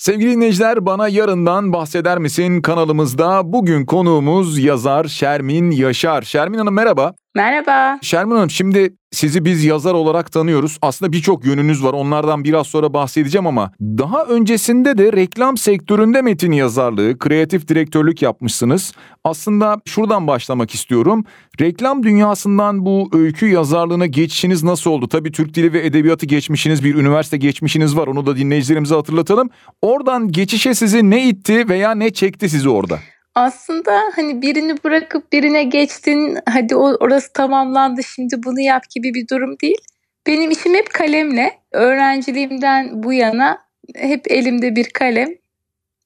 Sevgili dinleyiciler bana yarından bahseder misin kanalımızda bugün konuğumuz yazar Şermin Yaşar. Şermin Hanım merhaba. Merhaba. Şermin Hanım şimdi sizi biz yazar olarak tanıyoruz. Aslında birçok yönünüz var onlardan biraz sonra bahsedeceğim ama daha öncesinde de reklam sektöründe metin yazarlığı, kreatif direktörlük yapmışsınız. Aslında şuradan başlamak istiyorum. Reklam dünyasından bu öykü yazarlığına geçişiniz nasıl oldu? Tabii Türk Dili ve Edebiyatı geçmişiniz, bir üniversite geçmişiniz var. Onu da dinleyicilerimize hatırlatalım. Oradan geçişe sizi ne itti veya ne çekti sizi orada? Aslında hani birini bırakıp birine geçtin, hadi orası tamamlandı şimdi bunu yap gibi bir durum değil. Benim işim hep kalemle. Öğrenciliğimden bu yana hep elimde bir kalem,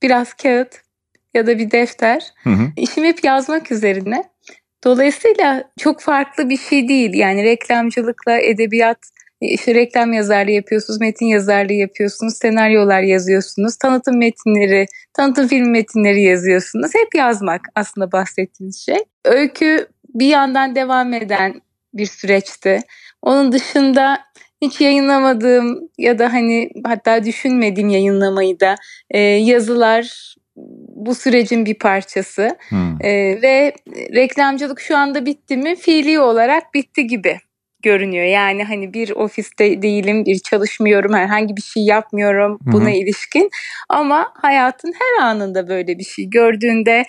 biraz kağıt ya da bir defter. Hı hı. İşim hep yazmak üzerine. Dolayısıyla çok farklı bir şey değil. Yani reklamcılıkla edebiyat işte reklam yazarlığı yapıyorsunuz, metin yazarlığı yapıyorsunuz, senaryolar yazıyorsunuz, tanıtım metinleri, tanıtım film metinleri yazıyorsunuz. Hep yazmak aslında bahsettiğiniz şey. Öykü bir yandan devam eden bir süreçti. Onun dışında hiç yayınlamadığım ya da hani hatta düşünmediğim yayınlamayı da e, yazılar bu sürecin bir parçası hmm. e, ve reklamcılık şu anda bitti mi fiili olarak bitti gibi görünüyor. Yani hani bir ofiste değilim, bir çalışmıyorum, herhangi bir şey yapmıyorum buna Hı-hı. ilişkin. Ama hayatın her anında böyle bir şey gördüğünde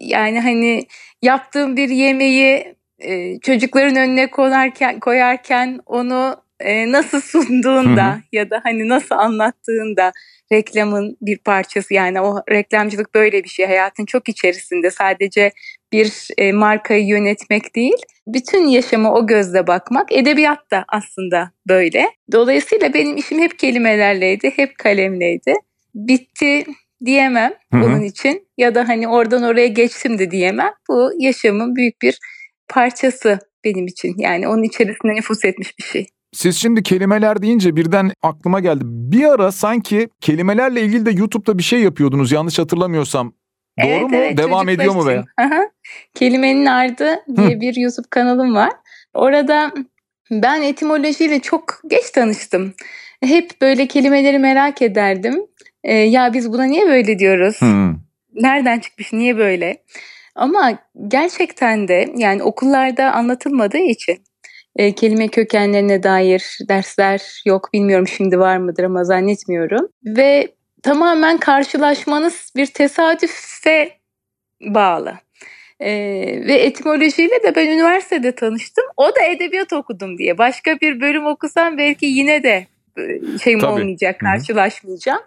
yani hani yaptığım bir yemeği e, çocukların önüne koyarken koyarken onu e, nasıl sunduğunda Hı-hı. ya da hani nasıl anlattığında reklamın bir parçası yani o reklamcılık böyle bir şey hayatın çok içerisinde sadece bir e, markayı yönetmek değil bütün yaşamı o gözle bakmak edebiyat da aslında böyle. Dolayısıyla benim işim hep kelimelerleydi, hep kalemleydi. Bitti diyemem Hı-hı. bunun için ya da hani oradan oraya geçtim de diyemem. Bu yaşamın büyük bir parçası benim için. Yani onun içerisinde nüfus etmiş bir şey. Siz şimdi kelimeler deyince birden aklıma geldi. Bir ara sanki kelimelerle ilgili de YouTube'da bir şey yapıyordunuz yanlış hatırlamıyorsam. Doğru evet, mu? Evet, Devam ediyor mu veya? Kelimenin Ardı diye Hı. bir YouTube kanalım var. Orada ben etimolojiyle çok geç tanıştım. Hep böyle kelimeleri merak ederdim. Ee, ya biz buna niye böyle diyoruz? Hı. Nereden çıkmış? Niye böyle? Ama gerçekten de yani okullarda anlatılmadığı için e, kelime kökenlerine dair dersler yok. Bilmiyorum şimdi var mıdır ama zannetmiyorum. Ve tamamen karşılaşmanız bir tesadüfe bağlı. Ee, ve etimolojiyle de ben üniversitede tanıştım. O da edebiyat okudum diye. Başka bir bölüm okusam belki yine de e, şeyim Tabii. olmayacak, karşılaşmayacağım.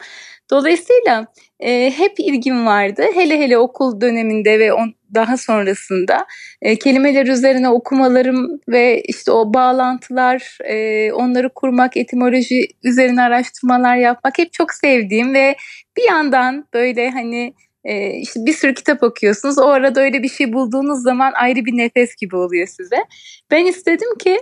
Dolayısıyla e, hep ilgim vardı. Hele hele okul döneminde ve on, daha sonrasında e, kelimeler üzerine okumalarım ve işte o bağlantılar, e, onları kurmak, etimoloji üzerine araştırmalar yapmak hep çok sevdiğim ve bir yandan böyle hani e, işte bir sürü kitap okuyorsunuz. O arada öyle bir şey bulduğunuz zaman ayrı bir nefes gibi oluyor size. Ben istedim ki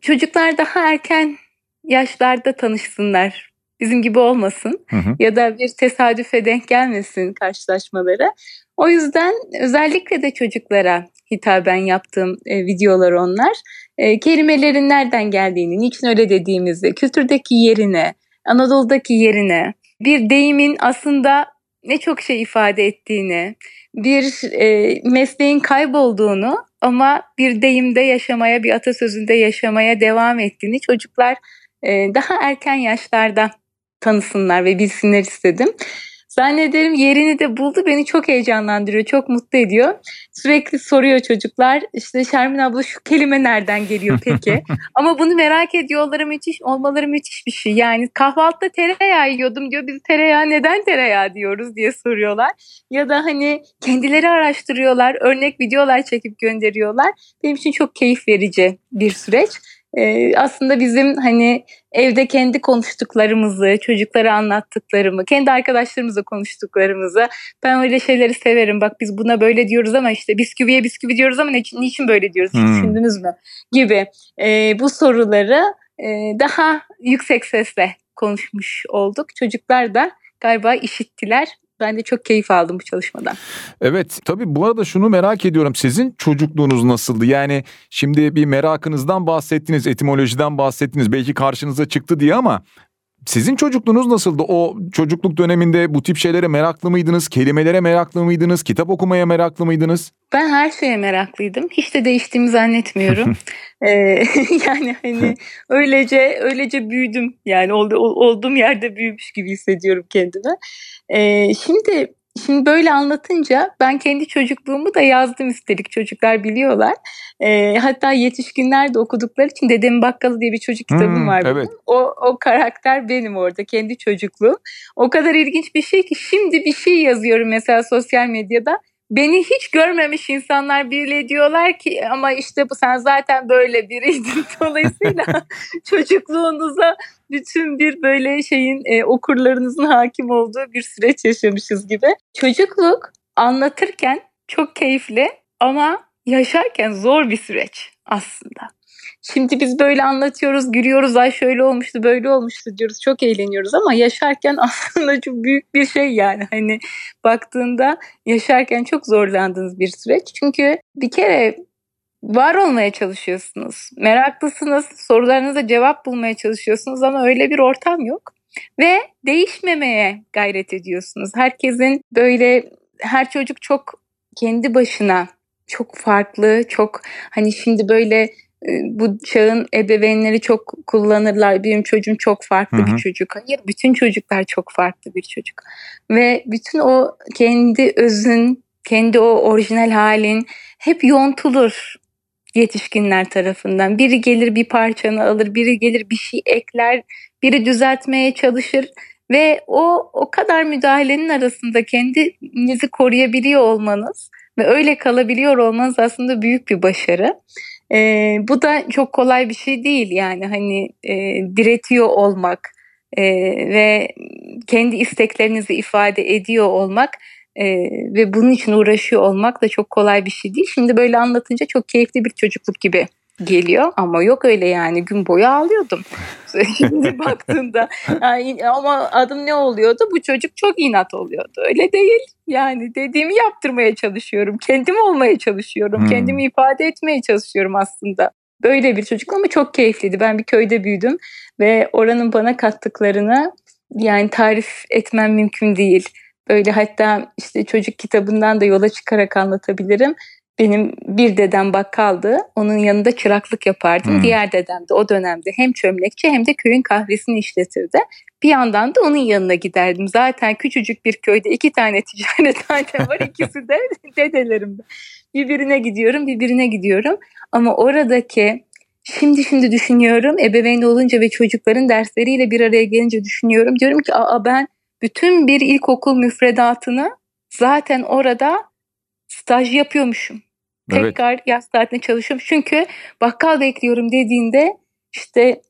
çocuklar daha erken yaşlarda tanışsınlar. Bizim gibi olmasın hı hı. ya da bir tesadüfe denk gelmesin karşılaşmaları. O yüzden özellikle de çocuklara hitaben yaptığım e, videolar onlar. E, kelimelerin nereden geldiğini, niçin öyle dediğimizi, kültürdeki yerine, Anadolu'daki yerine, bir deyimin aslında ne çok şey ifade ettiğini, bir e, mesleğin kaybolduğunu ama bir deyimde yaşamaya, bir atasözünde yaşamaya devam ettiğini çocuklar e, daha erken yaşlarda tanısınlar ve bilsinler istedim. Zannederim yerini de buldu. Beni çok heyecanlandırıyor, çok mutlu ediyor. Sürekli soruyor çocuklar. İşte Şermin abla şu kelime nereden geliyor peki? Ama bunu merak ediyorlar müthiş, olmaları müthiş bir şey. Yani kahvaltıda tereyağı yiyordum diyor. Biz tereyağı neden tereyağı diyoruz diye soruyorlar. Ya da hani kendileri araştırıyorlar, örnek videolar çekip gönderiyorlar. Benim için çok keyif verici bir süreç e, aslında bizim hani evde kendi konuştuklarımızı, çocuklara anlattıklarımı, kendi arkadaşlarımızla konuştuklarımızı ben öyle şeyleri severim. Bak biz buna böyle diyoruz ama işte bisküviye bisküvi diyoruz ama niçin, niçin böyle diyoruz? Hmm. düşündünüz mü? Gibi e, bu soruları e, daha yüksek sesle konuşmuş olduk. Çocuklar da galiba işittiler ben de çok keyif aldım bu çalışmadan. Evet tabii bu arada şunu merak ediyorum. Sizin çocukluğunuz nasıldı? Yani şimdi bir merakınızdan bahsettiniz, etimolojiden bahsettiniz. Belki karşınıza çıktı diye ama Sizin çocukluğunuz nasıldı? O çocukluk döneminde bu tip şeylere meraklı mıydınız? Kelimelere meraklı mıydınız? Kitap okumaya meraklı mıydınız? Ben her şeye meraklıydım. Hiç de değiştiğimi zannetmiyorum. ee, yani hani öylece öylece büyüdüm. Yani ol, olduğum yerde büyümüş gibi hissediyorum kendimi. Ee, şimdi Şimdi böyle anlatınca ben kendi çocukluğumu da yazdım üstelik çocuklar biliyorlar. E, hatta yetişkinler de okudukları için Dedem Bakkalı diye bir çocuk kitabım hmm, var. Evet. O, o karakter benim orada kendi çocukluğum. O kadar ilginç bir şey ki şimdi bir şey yazıyorum mesela sosyal medyada beni hiç görmemiş insanlar bile diyorlar ki ama işte bu sen zaten böyle biriydin. Dolayısıyla çocukluğunuza bütün bir böyle şeyin e, okurlarınızın hakim olduğu bir süreç yaşamışız gibi. Çocukluk anlatırken çok keyifli ama yaşarken zor bir süreç aslında. Şimdi biz böyle anlatıyoruz, gülüyoruz, ay şöyle olmuştu, böyle olmuştu diyoruz. Çok eğleniyoruz ama yaşarken aslında çok büyük bir şey yani. Hani baktığında yaşarken çok zorlandığınız bir süreç. Çünkü bir kere var olmaya çalışıyorsunuz. Meraklısınız, sorularınıza cevap bulmaya çalışıyorsunuz ama öyle bir ortam yok. Ve değişmemeye gayret ediyorsunuz. Herkesin böyle her çocuk çok kendi başına çok farklı, çok hani şimdi böyle bu çağın ebeveynleri çok kullanırlar. Benim çocuğum çok farklı Hı-hı. bir çocuk. Hayır, bütün çocuklar çok farklı bir çocuk. Ve bütün o kendi özün, kendi o orijinal halin hep yontulur yetişkinler tarafından. Biri gelir bir parçanı alır, biri gelir bir şey ekler, biri düzeltmeye çalışır ve o o kadar müdahalenin arasında kendinizi koruyabiliyor olmanız ve öyle kalabiliyor olmanız aslında büyük bir başarı. E, bu da çok kolay bir şey değil yani hani e, diretiyor olmak e, ve kendi isteklerinizi ifade ediyor olmak e, ve bunun için uğraşıyor olmak da çok kolay bir şey değil. Şimdi böyle anlatınca çok keyifli bir çocukluk gibi geliyor ama yok öyle yani gün boyu ağlıyordum. Şimdi baktığında yani, ama adım ne oluyordu? Bu çocuk çok inat oluyordu. Öyle değil. Yani dediğimi yaptırmaya çalışıyorum. Kendim olmaya çalışıyorum. Hmm. Kendimi ifade etmeye çalışıyorum aslında. Böyle bir çocuk ama çok keyifliydi. Ben bir köyde büyüdüm ve oranın bana kattıklarını yani tarif etmem mümkün değil. Böyle hatta işte çocuk kitabından da yola çıkarak anlatabilirim. Benim bir dedem bakkaldı. Onun yanında çıraklık yapardım. Hmm. Diğer dedem de o dönemde hem çömlekçi hem de köyün kahvesini işletirdi. Bir yandan da onun yanına giderdim. Zaten küçücük bir köyde iki tane ticarethane var. İkisi de dedelerimde. Birbirine gidiyorum, birbirine gidiyorum. Ama oradaki şimdi şimdi düşünüyorum. Ebeveyn olunca ve çocukların dersleriyle bir araya gelince düşünüyorum. Diyorum ki aa ben bütün bir ilkokul müfredatını zaten orada staj yapıyormuşum. Evet. Tekrar yaz saatinde çalışıyorum. Çünkü bakkal bekliyorum dediğinde işte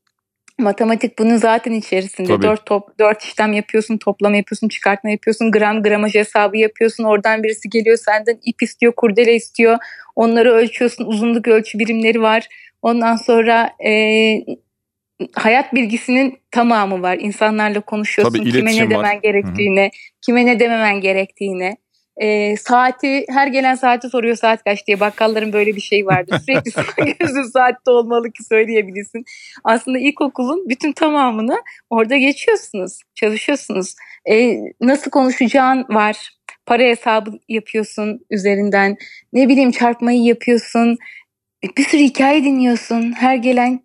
matematik bunun zaten içerisinde. Tabii. Dört, top, dört işlem yapıyorsun, toplama yapıyorsun, çıkartma yapıyorsun, gram gramaj hesabı yapıyorsun. Oradan birisi geliyor senden ip istiyor, kurdele istiyor. Onları ölçüyorsun, uzunluk ölçü birimleri var. Ondan sonra e, hayat bilgisinin tamamı var. İnsanlarla konuşuyorsun. Tabii, kime ne demen var. gerektiğini, Hı-hı. kime ne dememen gerektiğini e, saati her gelen saati soruyor saat kaç diye bakkalların böyle bir şey vardı. Sürekli gözün saatte olmalı ki söyleyebilirsin. Aslında ilkokulun bütün tamamını orada geçiyorsunuz, çalışıyorsunuz. E, nasıl konuşacağın var. Para hesabı yapıyorsun üzerinden. Ne bileyim çarpmayı yapıyorsun. Bir sürü hikaye dinliyorsun. Her gelen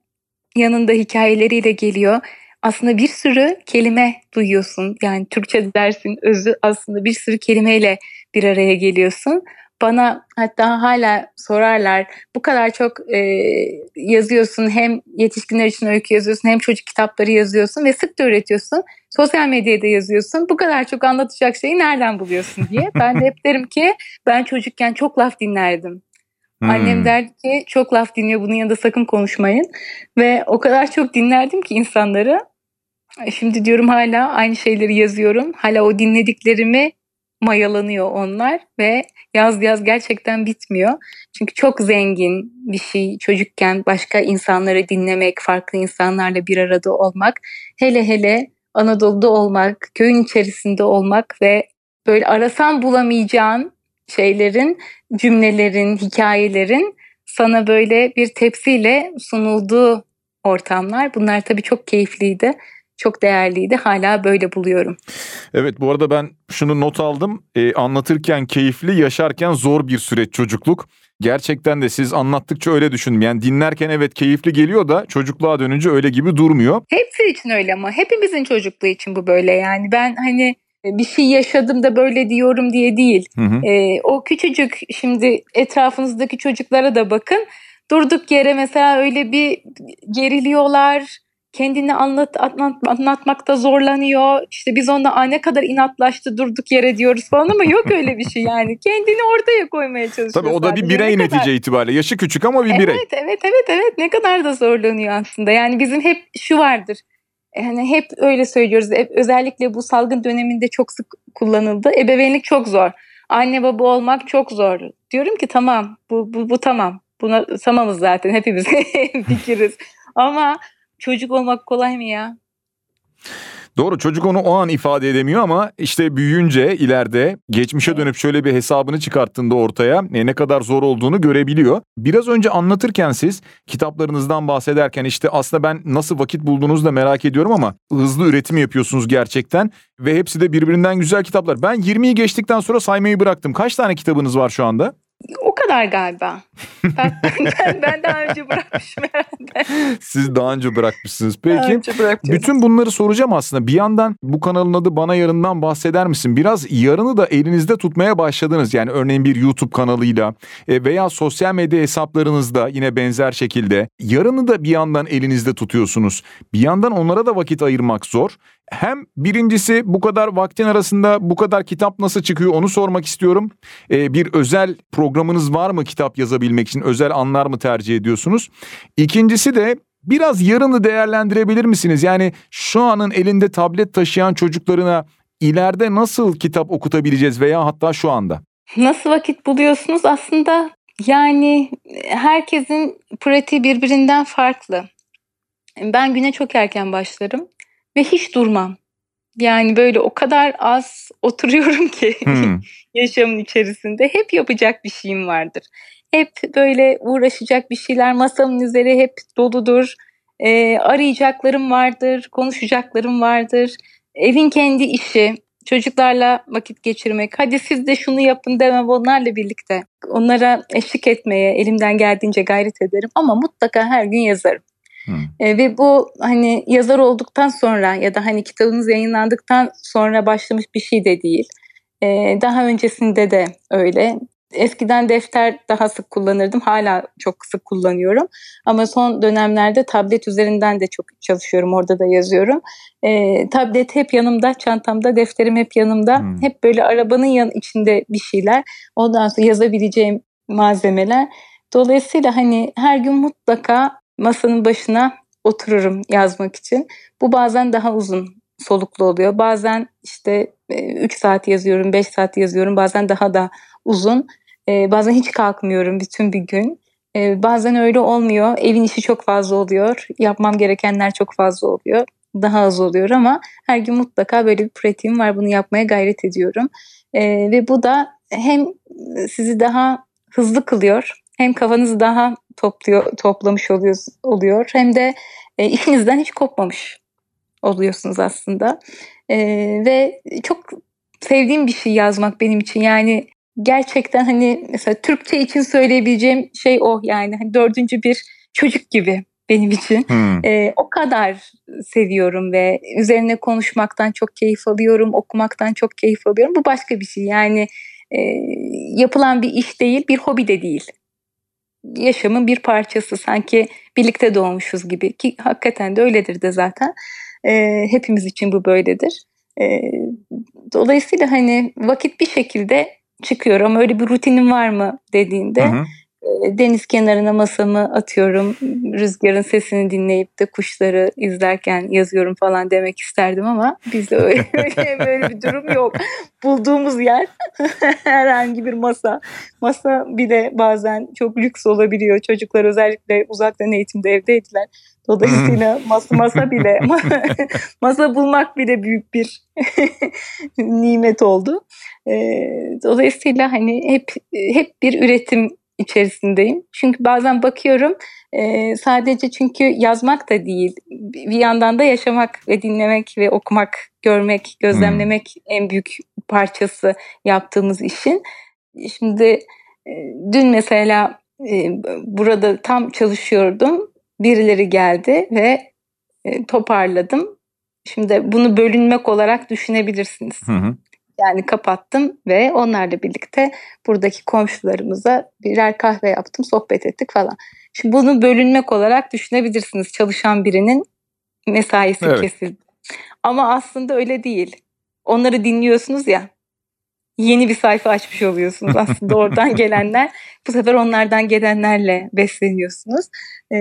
yanında hikayeleriyle geliyor aslında bir sürü kelime duyuyorsun. Yani Türkçe dersin özü aslında bir sürü kelimeyle bir araya geliyorsun. Bana hatta hala sorarlar bu kadar çok e, yazıyorsun hem yetişkinler için öykü yazıyorsun hem çocuk kitapları yazıyorsun ve sık da öğretiyorsun. Sosyal medyada yazıyorsun. Bu kadar çok anlatacak şeyi nereden buluyorsun diye. Ben de hep derim ki ben çocukken çok laf dinlerdim. Hmm. Annem derdi ki çok laf dinliyor bunun yanında sakın konuşmayın. Ve o kadar çok dinlerdim ki insanları Şimdi diyorum hala aynı şeyleri yazıyorum. Hala o dinlediklerimi mayalanıyor onlar ve yaz yaz gerçekten bitmiyor. Çünkü çok zengin bir şey çocukken başka insanları dinlemek, farklı insanlarla bir arada olmak. Hele hele Anadolu'da olmak, köyün içerisinde olmak ve böyle arasan bulamayacağın şeylerin, cümlelerin, hikayelerin sana böyle bir tepsiyle sunulduğu ortamlar. Bunlar tabii çok keyifliydi. Çok değerliydi. Hala böyle buluyorum. Evet bu arada ben şunu not aldım. Ee, anlatırken keyifli, yaşarken zor bir süreç çocukluk. Gerçekten de siz anlattıkça öyle düşündüm. Yani dinlerken evet keyifli geliyor da çocukluğa dönünce öyle gibi durmuyor. Hepsi için öyle ama hepimizin çocukluğu için bu böyle yani. Ben hani bir şey yaşadım da böyle diyorum diye değil. Hı hı. E, o küçücük şimdi etrafınızdaki çocuklara da bakın. Durduk yere mesela öyle bir geriliyorlar kendini anlat, anlat anlatmakta zorlanıyor. İşte biz onunla ne kadar inatlaştı durduk yere diyoruz falan ama yok öyle bir şey yani. Kendini ortaya koymaya çalışıyor. Tabii o da bir birey ne netice kadar... itibariyle. Yaşı küçük ama bir evet, birey. Evet evet evet evet ne kadar da zorlanıyor aslında. Yani bizim hep şu vardır. Yani hep öyle söylüyoruz. Hep, özellikle bu salgın döneminde çok sık kullanıldı. Ebeveynlik çok zor. Anne baba olmak çok zor. Diyorum ki tamam bu, bu, bu tamam. Buna tamamız zaten hepimiz fikiriz. Ama Çocuk olmak kolay mı ya? Doğru çocuk onu o an ifade edemiyor ama işte büyüyünce ileride geçmişe dönüp şöyle bir hesabını çıkarttığında ortaya e, ne kadar zor olduğunu görebiliyor. Biraz önce anlatırken siz kitaplarınızdan bahsederken işte aslında ben nasıl vakit bulduğunuzu da merak ediyorum ama hızlı üretim yapıyorsunuz gerçekten ve hepsi de birbirinden güzel kitaplar. Ben 20'yi geçtikten sonra saymayı bıraktım. Kaç tane kitabınız var şu anda? O kadar galiba. Ben, ben, ben daha önce bırakmışım herhalde. Siz daha önce bırakmışsınız. Peki bütün bunları soracağım aslında. Bir yandan bu kanalın adı Bana Yarından bahseder misin? Biraz yarını da elinizde tutmaya başladınız. Yani örneğin bir YouTube kanalıyla e, veya sosyal medya hesaplarınızda yine benzer şekilde. Yarını da bir yandan elinizde tutuyorsunuz. Bir yandan onlara da vakit ayırmak zor. Hem birincisi bu kadar vaktin arasında bu kadar kitap nasıl çıkıyor onu sormak istiyorum. Ee, bir özel programınız var mı kitap yazabilmek için? Özel anlar mı tercih ediyorsunuz? İkincisi de biraz yarını değerlendirebilir misiniz? Yani şu anın elinde tablet taşıyan çocuklarına ileride nasıl kitap okutabileceğiz veya hatta şu anda? Nasıl vakit buluyorsunuz? Aslında yani herkesin pratiği birbirinden farklı. Ben güne çok erken başlarım ve hiç durmam. Yani böyle o kadar az oturuyorum ki hmm. yaşamın içerisinde hep yapacak bir şeyim vardır. Hep böyle uğraşacak bir şeyler masamın üzeri hep doludur. Ee, arayacaklarım vardır, konuşacaklarım vardır. Evin kendi işi, çocuklarla vakit geçirmek. Hadi siz de şunu yapın demem onlarla birlikte. Onlara eşlik etmeye elimden geldiğince gayret ederim ama mutlaka her gün yazarım. E, ve bu hani yazar olduktan sonra ya da hani kitabınız yayınlandıktan sonra başlamış bir şey de değil. E, daha öncesinde de öyle. Eskiden defter daha sık kullanırdım. Hala çok sık kullanıyorum. Ama son dönemlerde tablet üzerinden de çok çalışıyorum. Orada da yazıyorum. E, tablet hep yanımda, çantamda, defterim hep yanımda. Hmm. Hep böyle arabanın yan içinde bir şeyler. Ondan sonra yazabileceğim malzemeler. Dolayısıyla hani her gün mutlaka masanın başına otururum yazmak için. Bu bazen daha uzun soluklu oluyor. Bazen işte 3 e, saat yazıyorum, 5 saat yazıyorum. Bazen daha da uzun. E, bazen hiç kalkmıyorum bütün bir gün. E, bazen öyle olmuyor. Evin işi çok fazla oluyor. Yapmam gerekenler çok fazla oluyor. Daha az oluyor ama her gün mutlaka böyle bir pratiğim var. Bunu yapmaya gayret ediyorum. Ve bu da hem sizi daha hızlı kılıyor hem kafanızı daha topluyor, toplamış oluyor, oluyor hem de e, işinizden hiç kopmamış oluyorsunuz aslında. E, ve çok sevdiğim bir şey yazmak benim için. Yani gerçekten hani mesela Türkçe için söyleyebileceğim şey o yani hani dördüncü bir çocuk gibi benim için. Hmm. E, o kadar seviyorum ve üzerine konuşmaktan çok keyif alıyorum, okumaktan çok keyif alıyorum. Bu başka bir şey yani e, yapılan bir iş değil, bir hobi de değil yaşamın bir parçası sanki birlikte doğmuşuz gibi ki hakikaten de öyledir de zaten e, hepimiz için bu böyledir. E, dolayısıyla hani vakit bir şekilde çıkıyor ama öyle bir rutinim var mı dediğinde hı hı. Ee, deniz kenarına masamı atıyorum. Rüzgarın sesini dinleyip de kuşları izlerken yazıyorum falan demek isterdim ama bizde öyle, böyle bir durum yok. Bulduğumuz yer herhangi bir masa. Masa bile bazen çok lüks olabiliyor. Çocuklar özellikle uzaktan eğitimde evdeydiler. Dolayısıyla masa, masa bile masa bulmak bile büyük bir nimet oldu. Dolayısıyla hani hep hep bir üretim içerisindeyim. Çünkü bazen bakıyorum e, sadece çünkü yazmak da değil bir yandan da yaşamak ve dinlemek ve okumak, görmek, gözlemlemek hmm. en büyük parçası yaptığımız işin. Şimdi e, dün mesela e, burada tam çalışıyordum. Birileri geldi ve e, toparladım. Şimdi bunu bölünmek olarak düşünebilirsiniz. Hı hı. Yani kapattım ve onlarla birlikte buradaki komşularımıza birer kahve yaptım, sohbet ettik falan. Şimdi bunu bölünmek olarak düşünebilirsiniz. Çalışan birinin mesaisi evet. kesildi. Ama aslında öyle değil. Onları dinliyorsunuz ya. Yeni bir sayfa açmış oluyorsunuz aslında oradan gelenler. Bu sefer onlardan gelenlerle besleniyorsunuz. Ee,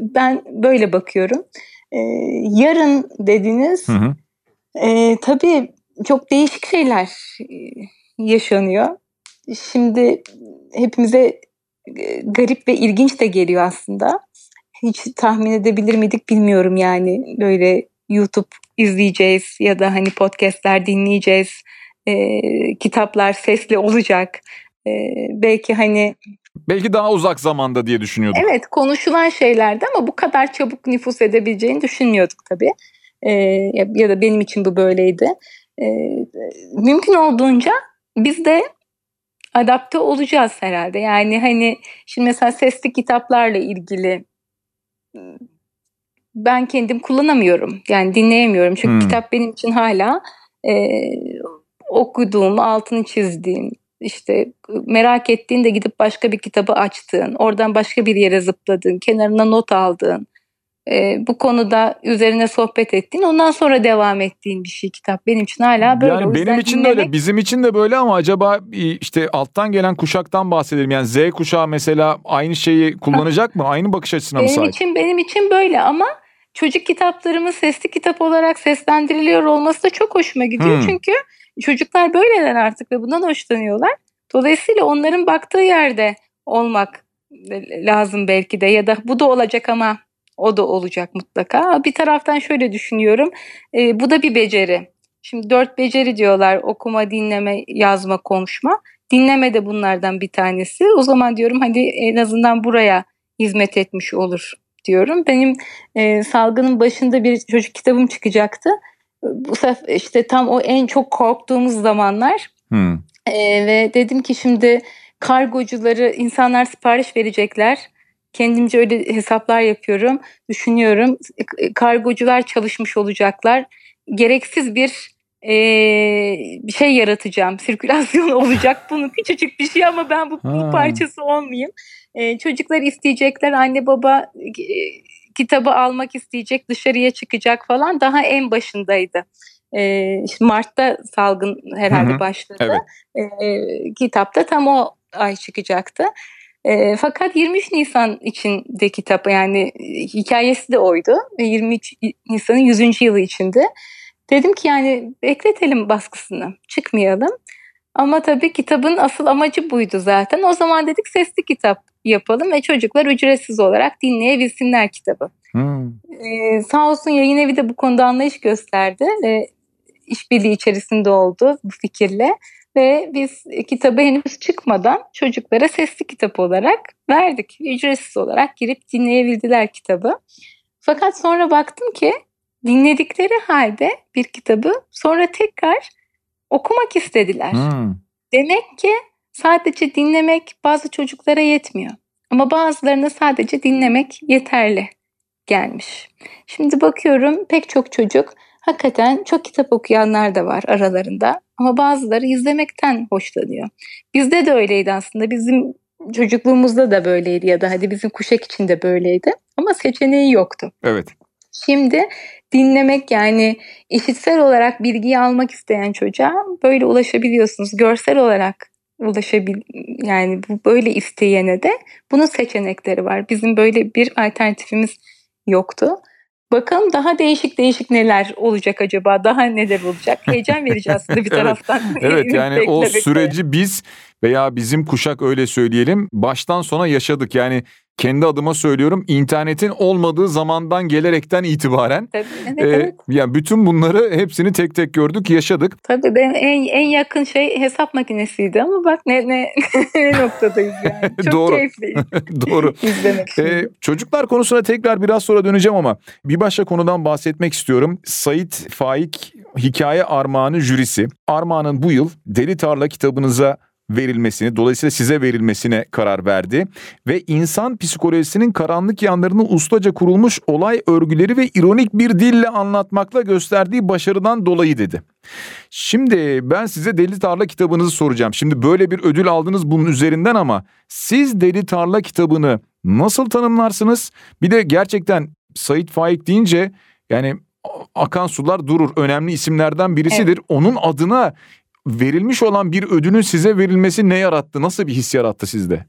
ben böyle bakıyorum. Ee, yarın dediniz. Hı hı. E, tabii çok değişik şeyler e, yaşanıyor. Şimdi hepimize e, garip ve ilginç de geliyor aslında. Hiç tahmin edebilir miydik bilmiyorum yani böyle YouTube izleyeceğiz ya da hani podcastler dinleyeceğiz. E, kitaplar sesli olacak. E, belki hani Belki daha uzak zamanda diye düşünüyorduk. Evet konuşulan şeylerdi ama bu kadar çabuk nüfus edebileceğini düşünmüyorduk tabii. Ee, ya da benim için bu böyleydi. Ee, mümkün olduğunca biz de adapte olacağız herhalde. Yani hani şimdi mesela sesli kitaplarla ilgili ben kendim kullanamıyorum. Yani dinleyemiyorum. Çünkü hmm. kitap benim için hala e, okuduğum, altını çizdiğim, işte merak ettiğinde gidip başka bir kitabı açtığın, oradan başka bir yere zıpladığın, kenarına not aldığın, e, bu konuda üzerine sohbet ettiğin, ondan sonra devam ettiğin bir şey kitap. Benim için hala böyle. Yani benim için dinlemek... de öyle, bizim için de böyle ama acaba işte alttan gelen kuşaktan bahsedelim. Yani Z kuşağı mesela aynı şeyi kullanacak mı? Aynı bakış açısına mı sahip? Benim için benim için böyle ama çocuk kitaplarımın sesli kitap olarak seslendiriliyor olması da çok hoşuma gidiyor. Hmm. Çünkü Çocuklar böyleler artık ve bundan hoşlanıyorlar. Dolayısıyla onların baktığı yerde olmak lazım belki de ya da bu da olacak ama o da olacak mutlaka. Bir taraftan şöyle düşünüyorum. E, bu da bir beceri. Şimdi dört beceri diyorlar. Okuma, dinleme, yazma, konuşma. Dinleme de bunlardan bir tanesi. O zaman diyorum hadi en azından buraya hizmet etmiş olur diyorum. Benim e, salgının başında bir çocuk kitabım çıkacaktı bu sefer işte tam o en çok korktuğumuz zamanlar hmm. e, ve dedim ki şimdi kargocuları insanlar sipariş verecekler. Kendimce öyle hesaplar yapıyorum, düşünüyorum. Kargocular çalışmış olacaklar. Gereksiz bir e, bir şey yaratacağım. Sirkülasyon olacak. Bunun küçücük bir şey ama ben bu, bu parçası olmayayım. E, çocuklar isteyecekler. Anne baba e, kitabı almak isteyecek, dışarıya çıkacak falan daha en başındaydı. E, Mart'ta salgın herhalde Hı-hı. başladı. Evet. E, kitapta tam o ay çıkacaktı. E, fakat 23 Nisan için de kitap yani hikayesi de oydu. 23 Nisan'ın 100. yılı içinde. Dedim ki yani bekletelim baskısını, çıkmayalım. Ama tabii kitabın asıl amacı buydu zaten. O zaman dedik sesli kitap yapalım ve çocuklar ücretsiz olarak dinleyebilsinler kitabı. Hmm. Ee, sağ olsun yayın evi de bu konuda anlayış gösterdi ve işbirliği içerisinde oldu bu fikirle. Ve biz kitabı henüz çıkmadan çocuklara sesli kitap olarak verdik. Ücretsiz olarak girip dinleyebildiler kitabı. Fakat sonra baktım ki dinledikleri halde bir kitabı sonra tekrar okumak istediler. Hmm. Demek ki sadece dinlemek bazı çocuklara yetmiyor. Ama bazılarına sadece dinlemek yeterli gelmiş. Şimdi bakıyorum pek çok çocuk hakikaten çok kitap okuyanlar da var aralarında. Ama bazıları izlemekten hoşlanıyor. Bizde de öyleydi aslında. Bizim çocukluğumuzda da böyleydi ya da hadi bizim kuşak için de böyleydi. Ama seçeneği yoktu. Evet. Şimdi dinlemek yani işitsel olarak bilgiyi almak isteyen çocuğa böyle ulaşabiliyorsunuz. Görsel olarak ulaşabil yani böyle isteyene de bunun seçenekleri var. Bizim böyle bir alternatifimiz yoktu. Bakalım daha değişik değişik neler olacak acaba? Daha neler olacak? Heyecan verici aslında bir taraftan. evet yani o süreci biz veya bizim kuşak öyle söyleyelim baştan sona yaşadık. Yani kendi adıma söylüyorum internetin olmadığı zamandan gelerekten itibaren Tabii, evet, e, evet. yani bütün bunları hepsini tek tek gördük, yaşadık. Tabii benim en, en yakın şey hesap makinesiydi ama bak ne ne, ne noktadayız yani. Çok Doğru. keyifli. Doğru. izlemek için. Ee, çocuklar konusuna tekrar biraz sonra döneceğim ama bir başka konudan bahsetmek istiyorum. Sait Faik Hikaye Armağanı jürisi. Armağan'ın bu yıl Deli Tarla kitabınıza verilmesini, dolayısıyla size verilmesine karar verdi ve insan psikolojisinin karanlık yanlarını ustaca kurulmuş olay örgüleri ve ironik bir dille anlatmakla gösterdiği başarıdan dolayı dedi. Şimdi ben size Deli Tarla kitabınızı soracağım. Şimdi böyle bir ödül aldınız bunun üzerinden ama siz Deli Tarla kitabını nasıl tanımlarsınız? Bir de gerçekten Sait Faik deyince yani akan sular durur. Önemli isimlerden birisidir. Evet. Onun adına verilmiş olan bir ödülün size verilmesi ne yarattı? Nasıl bir his yarattı sizde?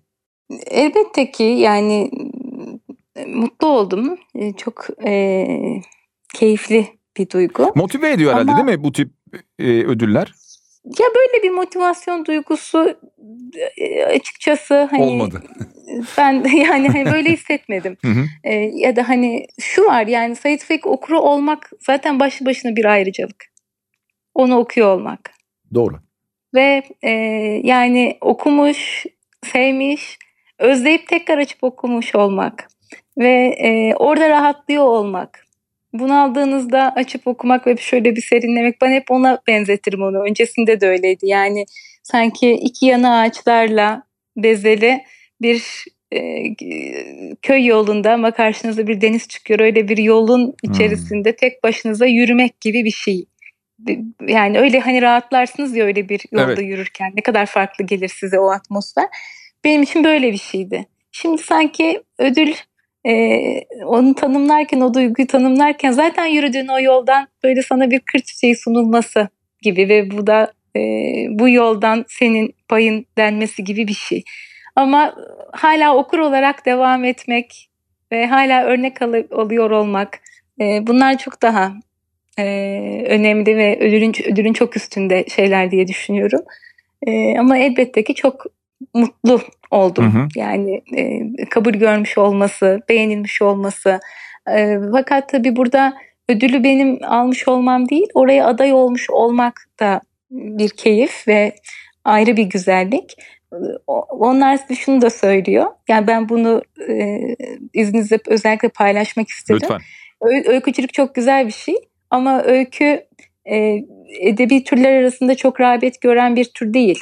Elbette ki yani mutlu oldum. Çok e, keyifli bir duygu. Motive ediyor herhalde Ama, değil mi bu tip e, ödüller? Ya böyle bir motivasyon duygusu e, açıkçası hani olmadı. Ben yani hani böyle hissetmedim. E, ya da hani şu var yani Sait Faik okuru olmak zaten başlı başına bir ayrıcalık. Onu okuyor olmak. Doğru. Ve e, yani okumuş, sevmiş, özleyip tekrar açıp okumuş olmak ve e, orada rahatlıyor olmak. Bunu aldığınızda açıp okumak ve şöyle bir serinlemek ben hep ona benzetirim onu. Öncesinde de öyleydi. Yani sanki iki yana ağaçlarla bezeli bir e, köy yolunda ama karşınıza bir deniz çıkıyor. Öyle bir yolun hmm. içerisinde hmm. tek başınıza yürümek gibi bir şey yani öyle hani rahatlarsınız ya öyle bir yolda evet. yürürken ne kadar farklı gelir size o atmosfer. Benim için böyle bir şeydi. Şimdi sanki ödül e, onu tanımlarken o duyguyu tanımlarken zaten yürüdüğün o yoldan böyle sana bir kır çiçeği sunulması gibi ve bu da e, bu yoldan senin payın denmesi gibi bir şey. Ama hala okur olarak devam etmek ve hala örnek al- alıyor olmak e, bunlar çok daha e, önemli ve ödülün, ödülün çok üstünde şeyler diye düşünüyorum. E, ama elbette ki çok mutlu oldum. Hı hı. Yani e, kabul görmüş olması, beğenilmiş olması. E, fakat tabii burada ödülü benim almış olmam değil, oraya aday olmuş olmak da bir keyif ve ayrı bir güzellik. Onlar şunu da söylüyor. Yani ben bunu e, izninizle özellikle paylaşmak istedim. Lütfen. öykücülük çok güzel bir şey. Ama öykü e, edebi türler arasında çok rağbet gören bir tür değil.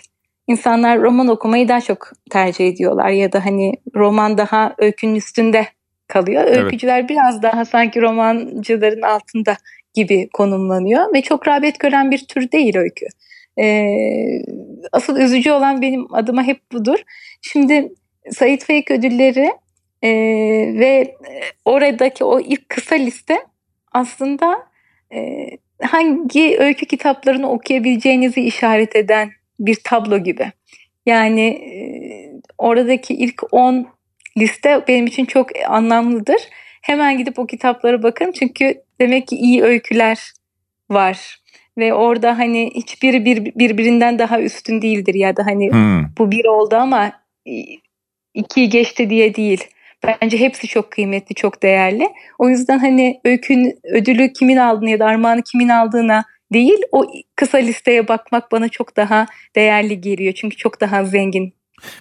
İnsanlar roman okumayı daha çok tercih ediyorlar ya da hani roman daha öykünün üstünde kalıyor. Öykücüler evet. biraz daha sanki romancıların altında gibi konumlanıyor ve çok rağbet gören bir tür değil öykü. Ee, asıl üzücü olan benim adıma hep budur. Şimdi Sait Faik ödülleri e, ve oradaki o ilk kısa liste aslında e, hangi öykü kitaplarını okuyabileceğinizi işaret eden bir tablo gibi. Yani oradaki ilk 10 liste benim için çok anlamlıdır. Hemen gidip o kitaplara bakın çünkü demek ki iyi öyküler var ve orada hani hiçbiri bir, birbirinden daha üstün değildir ya da hani hmm. bu bir oldu ama iki geçti diye değil. Bence hepsi çok kıymetli, çok değerli. O yüzden hani öykün ödülü kimin aldığını ya da armağanı kimin aldığına değil o kısa listeye bakmak bana çok daha değerli geliyor. Çünkü çok daha zengin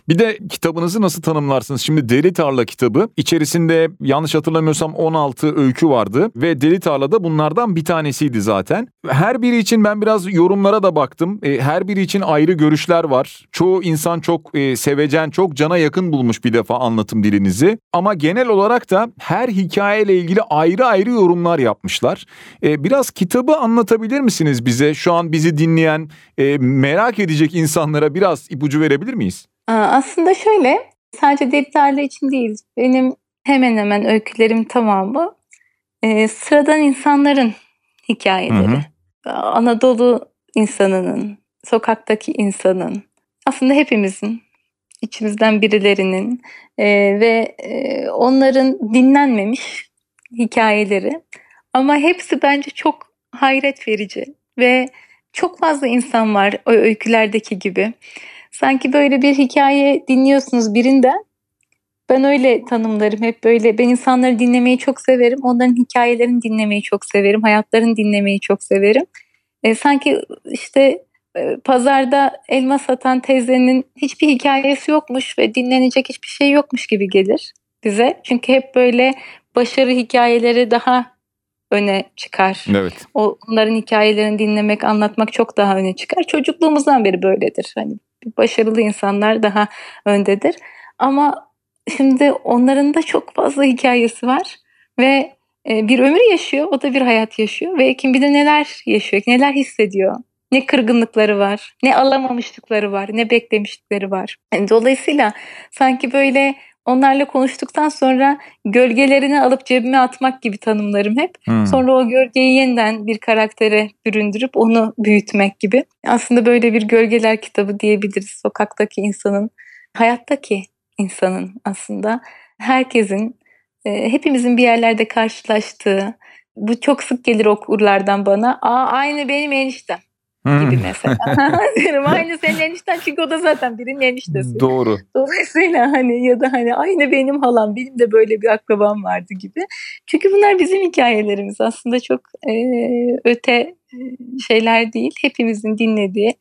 bir de kitabınızı nasıl tanımlarsınız? Şimdi Deli Tarla kitabı içerisinde yanlış hatırlamıyorsam 16 öykü vardı ve Deli Tarla da bunlardan bir tanesiydi zaten. Her biri için ben biraz yorumlara da baktım. E, her biri için ayrı görüşler var. Çoğu insan çok e, sevecen, çok cana yakın bulmuş bir defa anlatım dilinizi. Ama genel olarak da her hikayeyle ilgili ayrı ayrı yorumlar yapmışlar. E, biraz kitabı anlatabilir misiniz bize? Şu an bizi dinleyen, merak edecek insanlara biraz ipucu verebilir miyiz? Aslında şöyle, sadece defterler için değil, benim hemen hemen öykülerim tamamı e, sıradan insanların hikayeleri. Hı hı. Anadolu insanının, sokaktaki insanın, aslında hepimizin, içimizden birilerinin e, ve e, onların dinlenmemiş hikayeleri. Ama hepsi bence çok hayret verici ve çok fazla insan var o öykülerdeki gibi. Sanki böyle bir hikaye dinliyorsunuz birinden. Ben öyle tanımlarım. Hep böyle ben insanları dinlemeyi çok severim. Onların hikayelerini dinlemeyi çok severim. Hayatlarını dinlemeyi çok severim. E, sanki işte e, pazarda elma satan teyzenin hiçbir hikayesi yokmuş ve dinlenecek hiçbir şey yokmuş gibi gelir bize. Çünkü hep böyle başarı hikayeleri daha öne çıkar. Evet. O, onların hikayelerini dinlemek, anlatmak çok daha öne çıkar. Çocukluğumuzdan beri böyledir. Hani başarılı insanlar daha öndedir. Ama şimdi onların da çok fazla hikayesi var ve e, bir ömür yaşıyor, o da bir hayat yaşıyor ve kim bilir neler yaşıyor, neler hissediyor. Ne kırgınlıkları var, ne alamamışlıkları var, ne beklemişlikleri var. Yani dolayısıyla sanki böyle onlarla konuştuktan sonra gölgelerini alıp cebime atmak gibi tanımlarım hep. Hmm. Sonra o gölgeyi yeniden bir karaktere büründürüp onu büyütmek gibi. Aslında böyle bir gölgeler kitabı diyebiliriz. Sokaktaki insanın, hayattaki insanın aslında herkesin, e, hepimizin bir yerlerde karşılaştığı, bu çok sık gelir okurlardan bana. Aa aynı benim eniştem gibi mesela. Diyorum aynı senin enişten çünkü o da zaten birinin eniştesi. Doğru. Dolayısıyla hani ya da hani aynı benim halam benim de böyle bir akrabam vardı gibi. Çünkü bunlar bizim hikayelerimiz aslında çok e, öte şeyler değil. Hepimizin dinlediği.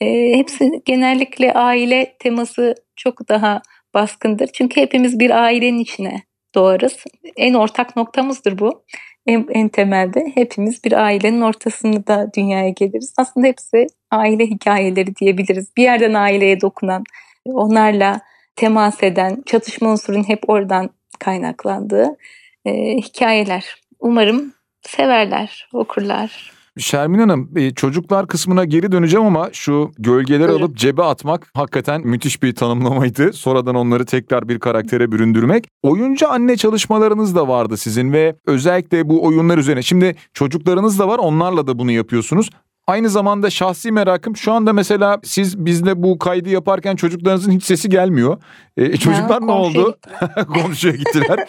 E, hepsi genellikle aile teması çok daha baskındır. Çünkü hepimiz bir ailenin içine doğarız. En ortak noktamızdır bu en, en temelde hepimiz bir ailenin ortasında dünyaya geliriz. Aslında hepsi aile hikayeleri diyebiliriz. Bir yerden aileye dokunan, onlarla temas eden, çatışma unsurun hep oradan kaynaklandığı e, hikayeler. Umarım severler, okurlar. Şermin Hanım e, çocuklar kısmına geri döneceğim ama şu gölgeleri Buyurun. alıp cebe atmak hakikaten müthiş bir tanımlamaydı. Sonradan onları tekrar bir karaktere büründürmek. Oyuncu anne çalışmalarınız da vardı sizin ve özellikle bu oyunlar üzerine. Şimdi çocuklarınız da var onlarla da bunu yapıyorsunuz. Aynı zamanda şahsi merakım şu anda mesela siz bizle bu kaydı yaparken çocuklarınızın hiç sesi gelmiyor. Ee, çocuklar ha, ne oldu? komşuya gittiler.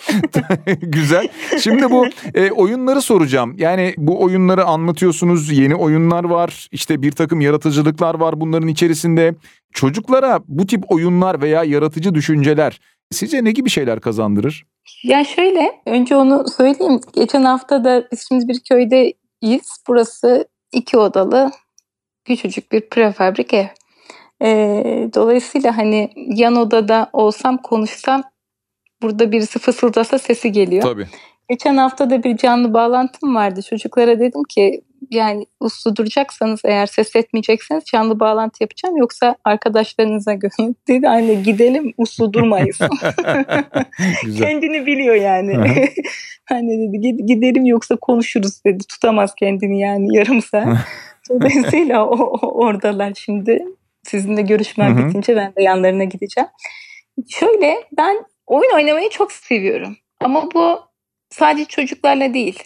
Güzel. Şimdi bu e, oyunları soracağım. Yani bu oyunları anlatıyorsunuz. Yeni oyunlar var. İşte bir takım yaratıcılıklar var bunların içerisinde. Çocuklara bu tip oyunlar veya yaratıcı düşünceler sizce ne gibi şeyler kazandırır? Ya şöyle önce onu söyleyeyim. Geçen hafta da biz şimdi bir köydeyiz. Burası iki odalı küçücük bir prefabrik ev. E, dolayısıyla hani yan odada olsam konuşsam burada birisi fısıldasa sesi geliyor. Tabii. Geçen hafta da bir canlı bağlantım vardı. Çocuklara dedim ki yani uslu duracaksanız eğer ses etmeyecekseniz canlı bağlantı yapacağım. Yoksa arkadaşlarınıza görün. Dedi anne gidelim uslu durmayız. kendini biliyor yani. anne dedi gidelim yoksa konuşuruz dedi. Tutamaz kendini yani yarım saat. Dolayısıyla o, o, oradalar şimdi. Sizinle görüşmem bitince ben de yanlarına gideceğim. Şöyle ben oyun oynamayı çok seviyorum. Ama bu sadece çocuklarla değil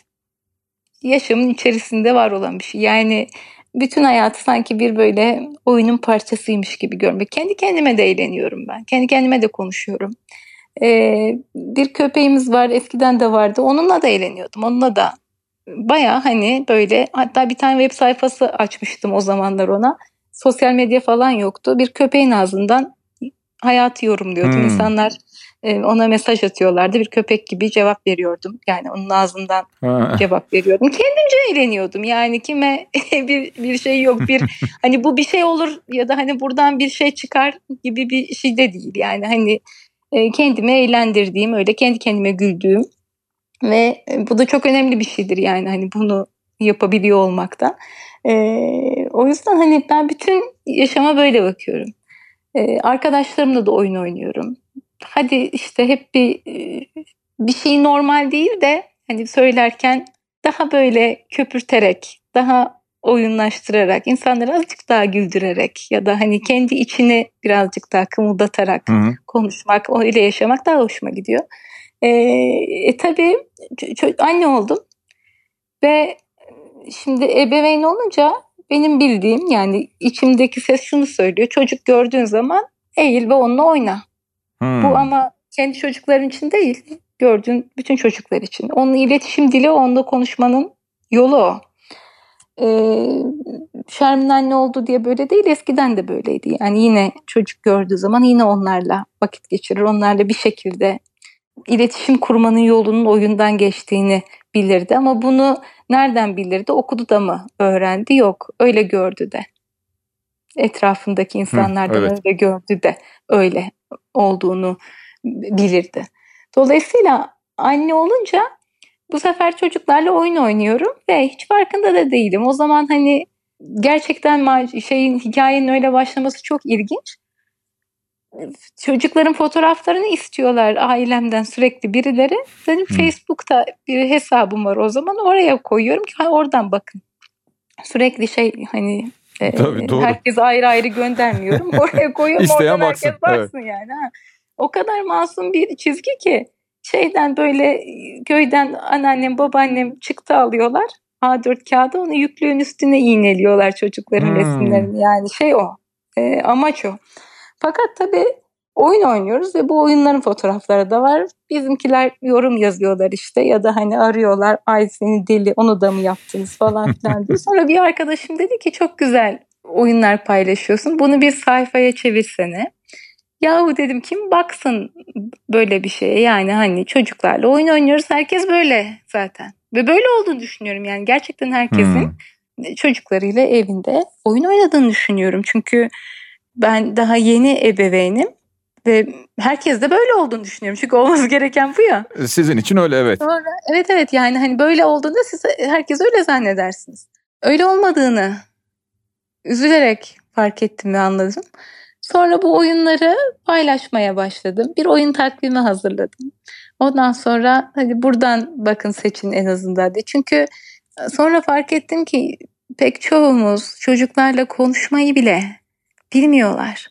yaşamın içerisinde var olan bir şey. Yani bütün hayatı sanki bir böyle oyunun parçasıymış gibi görmek. Kendi kendime de eğleniyorum ben. Kendi kendime de konuşuyorum. Ee, bir köpeğimiz var eskiden de vardı. Onunla da eğleniyordum. Onunla da baya hani böyle hatta bir tane web sayfası açmıştım o zamanlar ona. Sosyal medya falan yoktu. Bir köpeğin ağzından hayatı yorumluyordum. Hmm. İnsanlar ona mesaj atıyorlardı. Bir köpek gibi cevap veriyordum. Yani onun ağzından cevap veriyordum. Kendimce eğleniyordum. Yani kime bir bir şey yok. Bir hani bu bir şey olur ya da hani buradan bir şey çıkar gibi bir şey de değil. Yani hani e, kendimi eğlendirdiğim, öyle kendi kendime güldüğüm ve e, bu da çok önemli bir şeydir yani hani bunu yapabiliyor olmakta. E, o yüzden hani ben bütün yaşama böyle bakıyorum. E, arkadaşlarımla da oyun oynuyorum hadi işte hep bir e, bir şey normal değil de hani söylerken daha böyle köpürterek, daha oyunlaştırarak, insanları azıcık daha güldürerek ya da hani kendi içini birazcık daha kımıldatarak hı hı. konuşmak, öyle yaşamak daha hoşuma gidiyor. Ee, e, tabii anne oldum ve şimdi ebeveyn olunca benim bildiğim yani içimdeki ses şunu söylüyor. Çocuk gördüğün zaman eğil ve onunla oyna. Hmm. Bu ama kendi çocukların için değil, gördüğün bütün çocuklar için. Onun iletişim dili, onda konuşmanın yolu o. e, Şermin anne oldu diye böyle değil eskiden de böyleydi. Yani yine çocuk gördüğü zaman yine onlarla vakit geçirir. Onlarla bir şekilde iletişim kurmanın yolunun oyundan geçtiğini bilirdi. Ama bunu nereden bilirdi? Okudu da mı öğrendi? Yok. Öyle gördü de. Etrafındaki insanlardan Hı, evet. öyle gördü de öyle olduğunu bilirdi. Dolayısıyla anne olunca bu sefer çocuklarla oyun oynuyorum ve hiç farkında da değilim. O zaman hani gerçekten şeyin hikayenin öyle başlaması çok ilginç. Çocukların fotoğraflarını istiyorlar ailemden sürekli birileri. Benim hmm. Facebook'ta bir hesabım var o zaman oraya koyuyorum ki oradan bakın. Sürekli şey hani e, Tabii, doğru. herkes ayrı ayrı göndermiyorum. Oraya koyuyorum oradan baksın. herkes baksın evet. yani. Ha. O kadar masum bir çizgi ki şeyden böyle köyden anneannem babaannem çıktı alıyorlar. A4 kağıda onu yüklüğün üstüne iğneliyorlar çocukların hmm. resimlerini. Yani şey o. E, amaç o. Fakat tabii oyun oynuyoruz ve bu oyunların fotoğrafları da var. Bizimkiler yorum yazıyorlar işte ya da hani arıyorlar ay seni deli onu da mı yaptınız falan filan diye. Sonra bir arkadaşım dedi ki çok güzel oyunlar paylaşıyorsun. Bunu bir sayfaya çevirsene. Yahu dedim kim baksın böyle bir şeye yani hani çocuklarla oyun oynuyoruz herkes böyle zaten. Ve böyle olduğunu düşünüyorum yani gerçekten herkesin hmm. çocuklarıyla evinde oyun oynadığını düşünüyorum. Çünkü ben daha yeni ebeveynim ve herkes de böyle olduğunu düşünüyorum. Çünkü olması gereken bu ya. Sizin için öyle evet. Evet evet yani hani böyle olduğunda siz herkes öyle zannedersiniz. Öyle olmadığını üzülerek fark ettim ve anladım. Sonra bu oyunları paylaşmaya başladım. Bir oyun takvimi hazırladım. Ondan sonra hadi buradan bakın seçin en azından diye. Çünkü sonra fark ettim ki pek çoğumuz çocuklarla konuşmayı bile bilmiyorlar.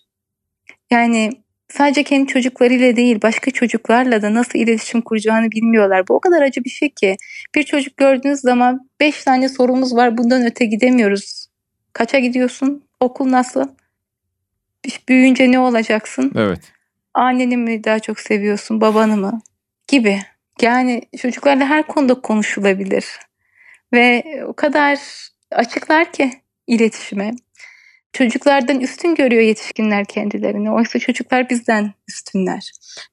Yani sadece kendi çocuklarıyla değil başka çocuklarla da nasıl iletişim kuracağını bilmiyorlar. Bu o kadar acı bir şey ki. Bir çocuk gördüğünüz zaman beş tane sorumuz var bundan öte gidemiyoruz. Kaça gidiyorsun? Okul nasıl? büyüyünce ne olacaksın? Evet. Anneni mi daha çok seviyorsun, babanı mı? Gibi. Yani çocuklarla her konuda konuşulabilir. Ve o kadar açıklar ki iletişime. Çocuklardan üstün görüyor yetişkinler kendilerini. Oysa çocuklar bizden üstünler.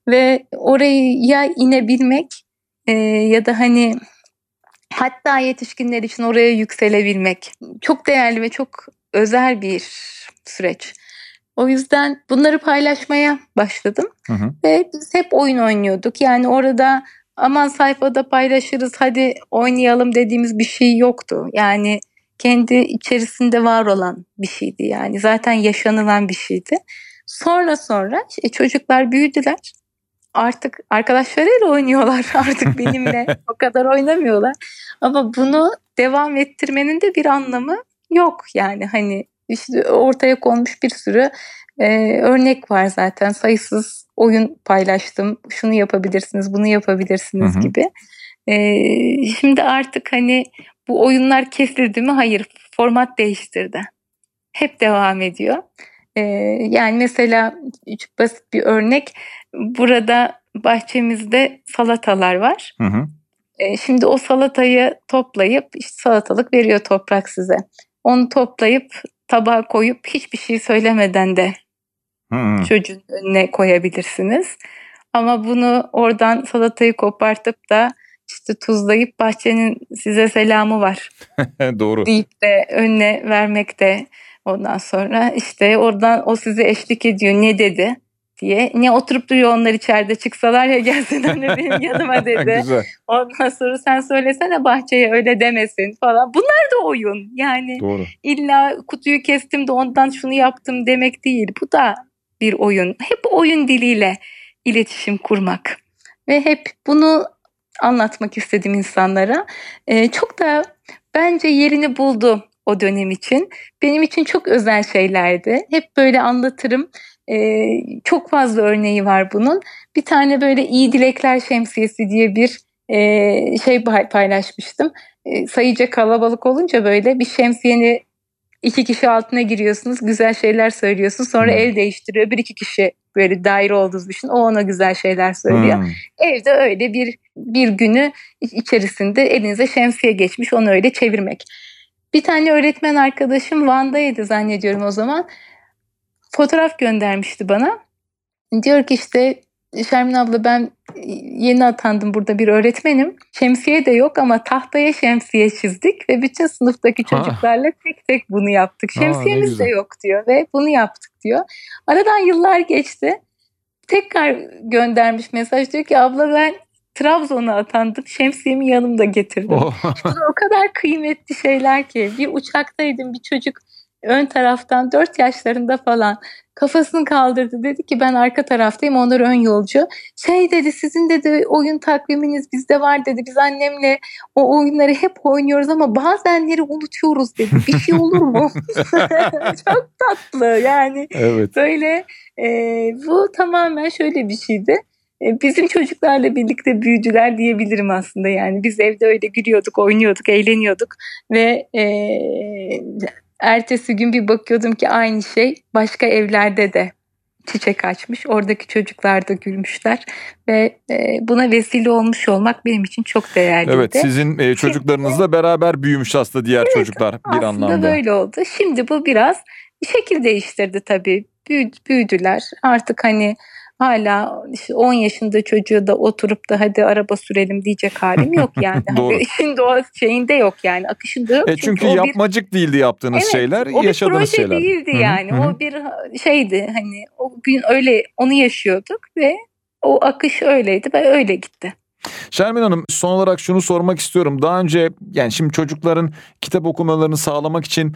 Ve oraya inebilmek e, ya da hani hatta yetişkinler için oraya yükselebilmek çok değerli ve çok özel bir süreç. O yüzden bunları paylaşmaya başladım. Hı hı. Ve biz hep oyun oynuyorduk. Yani orada aman sayfada paylaşırız hadi oynayalım dediğimiz bir şey yoktu. Yani kendi içerisinde var olan bir şeydi yani. Zaten yaşanılan bir şeydi. Sonra sonra e, çocuklar büyüdüler. Artık arkadaşlarıyla oynuyorlar. Artık benimle o kadar oynamıyorlar. Ama bunu devam ettirmenin de bir anlamı yok. Yani hani işte ortaya konmuş bir sürü e, örnek var zaten sayısız oyun paylaştım. Şunu yapabilirsiniz, bunu yapabilirsiniz hı hı. gibi. E, şimdi artık hani bu oyunlar kesildi mi? Hayır, format değiştirdi. Hep devam ediyor. E, yani mesela çok basit bir örnek. Burada bahçemizde salatalar var. Hı hı. E, şimdi o salatayı toplayıp işte salatalık veriyor toprak size. Onu toplayıp tabağa koyup hiçbir şey söylemeden de hmm. çocuğun önüne koyabilirsiniz. Ama bunu oradan salatayı kopartıp da işte tuzlayıp bahçenin size selamı var. Doğru. Deyip de önüne vermek de ondan sonra işte oradan o size eşlik ediyor ne dedi diye. Ne oturup duruyor onlar içeride çıksalar ya gelsin anne benim yanıma dedi. Ondan sonra sen söylesene bahçeye öyle demesin falan. Bunlar da oyun. Yani Doğru. illa kutuyu kestim de ondan şunu yaptım demek değil. Bu da bir oyun. Hep oyun diliyle iletişim kurmak. Ve hep bunu anlatmak istedim insanlara. Ee, çok da bence yerini buldu o dönem için. Benim için çok özel şeylerdi. Hep böyle anlatırım. Ee, çok fazla örneği var bunun. Bir tane böyle iyi dilekler şemsiyesi diye bir e, şey paylaşmıştım. E, sayıca kalabalık olunca böyle bir şemsiyeni iki kişi altına giriyorsunuz, güzel şeyler söylüyorsunuz. Sonra hmm. ev değiştiriyor. Bir iki kişi böyle daire olduğunuz düşün. O ona güzel şeyler söylüyor. Hmm. Evde öyle bir bir günü içerisinde elinize şemsiye geçmiş. Onu öyle çevirmek. Bir tane öğretmen arkadaşım Van'daydı zannediyorum o zaman. Fotoğraf göndermişti bana. Diyor ki işte Şermin abla ben yeni atandım burada bir öğretmenim. Şemsiye de yok ama tahtaya şemsiye çizdik ve bütün sınıftaki çocuklarla tek tek bunu yaptık. Şemsiyemiz de yok diyor ve bunu yaptık diyor. Aradan yıllar geçti. Tekrar göndermiş mesaj diyor ki abla ben Trabzon'a atandım. Şemsiyemi yanımda getirdim. Oh. o kadar kıymetli şeyler ki. Bir uçaktaydım bir çocuk ön taraftan 4 yaşlarında falan kafasını kaldırdı. Dedi ki ben arka taraftayım onlar ön yolcu. Şey dedi sizin dedi oyun takviminiz bizde var dedi. Biz annemle o oyunları hep oynuyoruz ama bazenleri unutuyoruz dedi. Bir şey olur mu? Çok tatlı yani. Evet. Böyle e, bu tamamen şöyle bir şeydi. E, bizim çocuklarla birlikte büyüdüler diyebilirim aslında yani biz evde öyle gülüyorduk, oynuyorduk, eğleniyorduk ve e, ertesi gün bir bakıyordum ki aynı şey başka evlerde de çiçek açmış. Oradaki çocuklar da gülmüşler ve e, buna vesile olmuş olmak benim için çok değerliydi. Evet sizin e, çocuklarınızla beraber büyümüş aslında diğer evet, çocuklar bir aslında anlamda. Aslında böyle oldu. Şimdi bu biraz şekil değiştirdi tabii. büyüdüler. Artık hani hala işte 10 yaşında çocuğu da oturup da hadi araba sürelim diyecek halim yok yani. Doğru. İşin doğa şeyinde yok yani akışında yok. E çünkü, çünkü yapmacık bir, değildi yaptığınız evet, şeyler, o yaşadığınız şeyler. O bir proje değildi yani. Hı-hı. O bir şeydi hani o gün öyle onu yaşıyorduk ve o akış öyleydi ve öyle gitti. Şermin Hanım son olarak şunu sormak istiyorum. Daha önce yani şimdi çocukların kitap okumalarını sağlamak için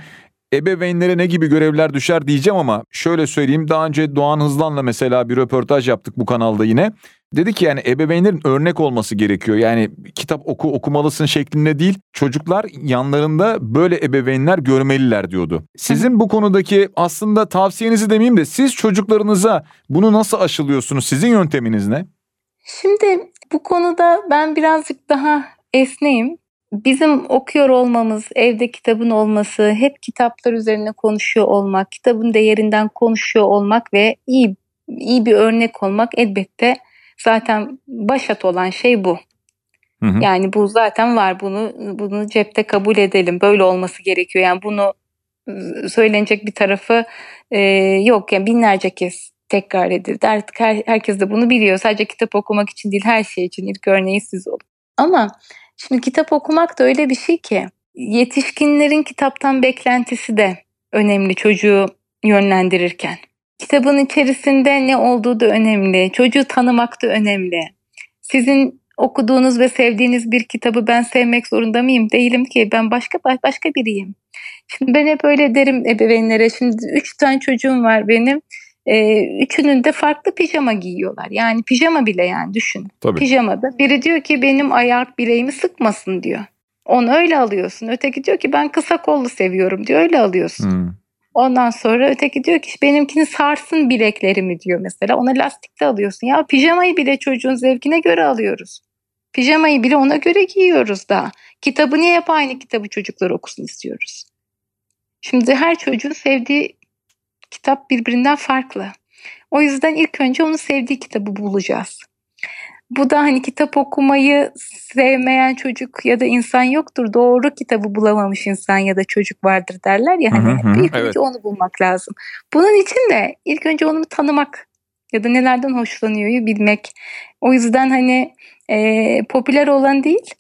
ebeveynlere ne gibi görevler düşer diyeceğim ama şöyle söyleyeyim daha önce Doğan Hızlan'la mesela bir röportaj yaptık bu kanalda yine. Dedi ki yani ebeveynlerin örnek olması gerekiyor. Yani kitap oku okumalısın şeklinde değil. Çocuklar yanlarında böyle ebeveynler görmeliler diyordu. Sizin bu konudaki aslında tavsiyenizi demeyeyim de siz çocuklarınıza bunu nasıl aşılıyorsunuz? Sizin yönteminiz ne? Şimdi bu konuda ben birazcık daha esneyim bizim okuyor olmamız, evde kitabın olması, hep kitaplar üzerine konuşuyor olmak, kitabın değerinden konuşuyor olmak ve iyi iyi bir örnek olmak elbette zaten başat olan şey bu. Hı hı. Yani bu zaten var. Bunu bunu cepte kabul edelim. Böyle olması gerekiyor. Yani bunu söylenecek bir tarafı e, yok. Yani binlerce kez tekrar edildi. Artık her, herkes de bunu biliyor. Sadece kitap okumak için değil her şey için ilk örneği siz olun. Ama Şimdi kitap okumak da öyle bir şey ki yetişkinlerin kitaptan beklentisi de önemli çocuğu yönlendirirken. Kitabın içerisinde ne olduğu da önemli. Çocuğu tanımak da önemli. Sizin okuduğunuz ve sevdiğiniz bir kitabı ben sevmek zorunda mıyım? Değilim ki. Ben başka başka biriyim. Şimdi ben hep öyle derim ebeveynlere. Şimdi üç tane çocuğum var benim. E, üçünün de farklı pijama giyiyorlar. Yani pijama bile yani düşün. Tabii. Pijamada. Biri diyor ki benim ayak bileğimi sıkmasın diyor. Onu öyle alıyorsun. Öteki diyor ki ben kısa kollu seviyorum diyor. Öyle alıyorsun. Hmm. Ondan sonra öteki diyor ki benimkini sarsın bileklerimi diyor mesela. Ona lastikte alıyorsun. Ya pijamayı bile çocuğun zevkine göre alıyoruz. Pijamayı bile ona göre giyiyoruz da. Kitabı niye hep aynı kitabı çocuklar okusun istiyoruz. Şimdi her çocuğun sevdiği kitap birbirinden farklı. O yüzden ilk önce onu sevdiği kitabı bulacağız. Bu da hani kitap okumayı sevmeyen çocuk ya da insan yoktur. Doğru kitabı bulamamış insan ya da çocuk vardır derler ya hani hı hı, ilk evet. önce onu bulmak lazım. Bunun için de ilk önce onu tanımak ya da nelerden hoşlanıyor bilmek. O yüzden hani e, popüler olan değil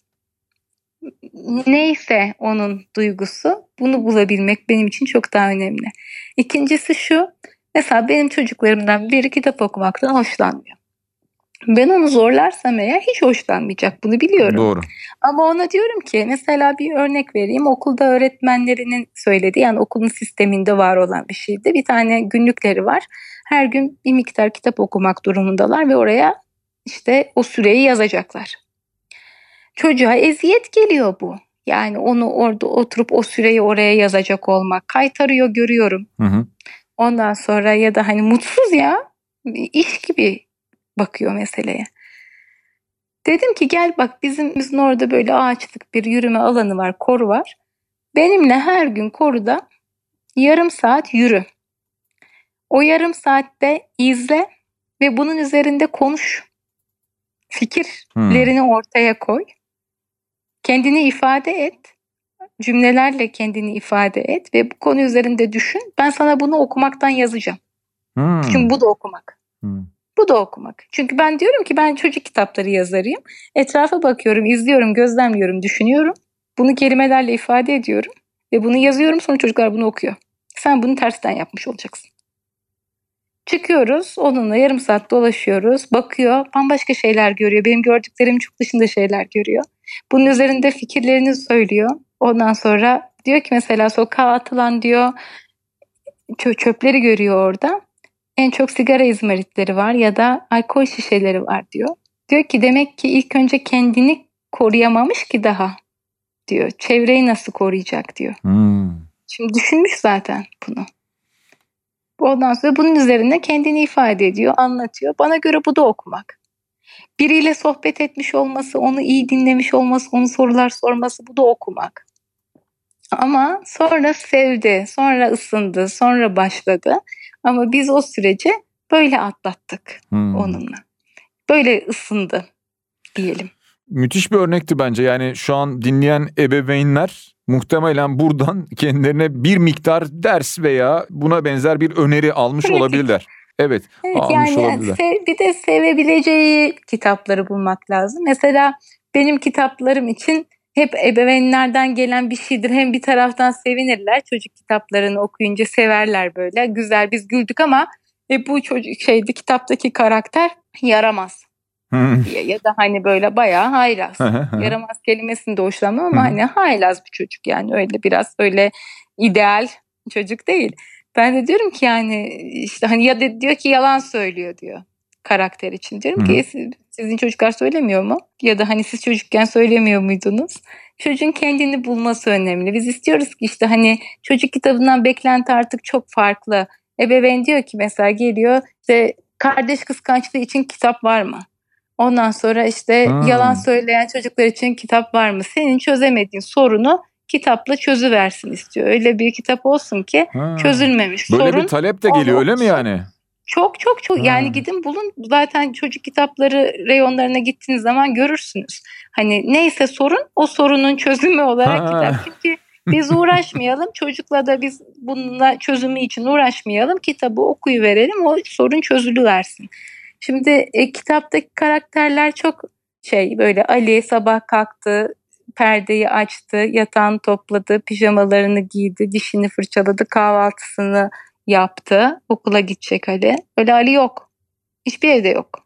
neyse onun duygusu bunu bulabilmek benim için çok daha önemli. İkincisi şu mesela benim çocuklarımdan biri kitap okumaktan hoşlanmıyor. Ben onu zorlarsam eğer hiç hoşlanmayacak bunu biliyorum. Doğru. Ama ona diyorum ki mesela bir örnek vereyim. Okulda öğretmenlerinin söylediği yani okulun sisteminde var olan bir şeydi. Bir tane günlükleri var. Her gün bir miktar kitap okumak durumundalar ve oraya işte o süreyi yazacaklar. Çocuğa eziyet geliyor bu. Yani onu orada oturup o süreyi oraya yazacak olmak. Kaytarıyor görüyorum. Hı hı. Ondan sonra ya da hani mutsuz ya iş gibi bakıyor meseleye. Dedim ki gel bak bizim, bizim orada böyle ağaçlık bir yürüme alanı var, koru var. Benimle her gün koruda yarım saat yürü. O yarım saatte izle ve bunun üzerinde konuş. Fikirlerini hmm. ortaya koy. Kendini ifade et cümlelerle kendini ifade et ve bu konu üzerinde düşün. Ben sana bunu okumaktan yazacağım. Hmm. Çünkü bu da okumak. Hmm. Bu da okumak. Çünkü ben diyorum ki ben çocuk kitapları yazarıyım. Etrafa bakıyorum, izliyorum, gözlemliyorum, düşünüyorum. Bunu kelimelerle ifade ediyorum. Ve bunu yazıyorum sonra çocuklar bunu okuyor. Sen bunu tersten yapmış olacaksın. Çıkıyoruz onunla yarım saat dolaşıyoruz. Bakıyor bambaşka şeyler görüyor. Benim gördüklerim çok dışında şeyler görüyor. Bunun üzerinde fikirlerini söylüyor. Ondan sonra diyor ki mesela sokağa atılan diyor çöpleri görüyor orada. En çok sigara izmaritleri var ya da alkol şişeleri var diyor. Diyor ki demek ki ilk önce kendini koruyamamış ki daha diyor. Çevreyi nasıl koruyacak diyor. Hmm. Şimdi düşünmüş zaten bunu. Ondan sonra bunun üzerine kendini ifade ediyor, anlatıyor. Bana göre bu da okumak. Biriyle sohbet etmiş olması, onu iyi dinlemiş olması, onu sorular sorması bu da okumak. Ama sonra sevdi, sonra ısındı, sonra başladı. Ama biz o süreci böyle atlattık hmm. onunla. Böyle ısındı diyelim. Müthiş bir örnekti bence. Yani şu an dinleyen ebeveynler muhtemelen buradan kendilerine bir miktar ders veya buna benzer bir öneri almış olabilirler. Evet, evet yani olabilirler. Bir de sevebileceği kitapları bulmak lazım. Mesela benim kitaplarım için hep ebeveynlerden gelen bir şeydir. Hem bir taraftan sevinirler çocuk kitaplarını okuyunca severler böyle. Güzel biz güldük ama e, bu çocuk şeydi kitaptaki karakter yaramaz diye ya da hani böyle bayağı haylaz. yaramaz kelimesini de hoşlanmam ama hani haylaz bir çocuk yani öyle biraz öyle ideal çocuk değil. Ben de diyorum ki yani işte hani ya da diyor ki yalan söylüyor diyor karakter için. Diyorum ki sizin çocuklar söylemiyor mu? Ya da hani siz çocukken söylemiyor muydunuz? Çocuğun kendini bulması önemli. Biz istiyoruz ki işte hani çocuk kitabından beklenti artık çok farklı. Ebeveyn diyor ki mesela geliyor işte kardeş kıskançlığı için kitap var mı? Ondan sonra işte hmm. yalan söyleyen çocuklar için kitap var mı? Senin çözemediğin sorunu kitapla çözüversin istiyor. Öyle bir kitap olsun ki hmm. çözülmemiş Böyle sorun. bir talep de geliyor öyle mi yani? Çok çok çok hmm. yani gidin bulun zaten çocuk kitapları reyonlarına gittiğiniz zaman görürsünüz. Hani neyse sorun o sorunun çözümü olarak kitap. Çünkü biz uğraşmayalım çocukla da biz bununla çözümü için uğraşmayalım kitabı okuyu verelim o sorun çözülüversin. Şimdi e, kitaptaki karakterler çok şey böyle Ali sabah kalktı, perdeyi açtı, yatağını topladı, pijamalarını giydi, dişini fırçaladı, kahvaltısını yaptı. Okula gidecek Ali. Öyle Ali yok. Hiçbir evde yok.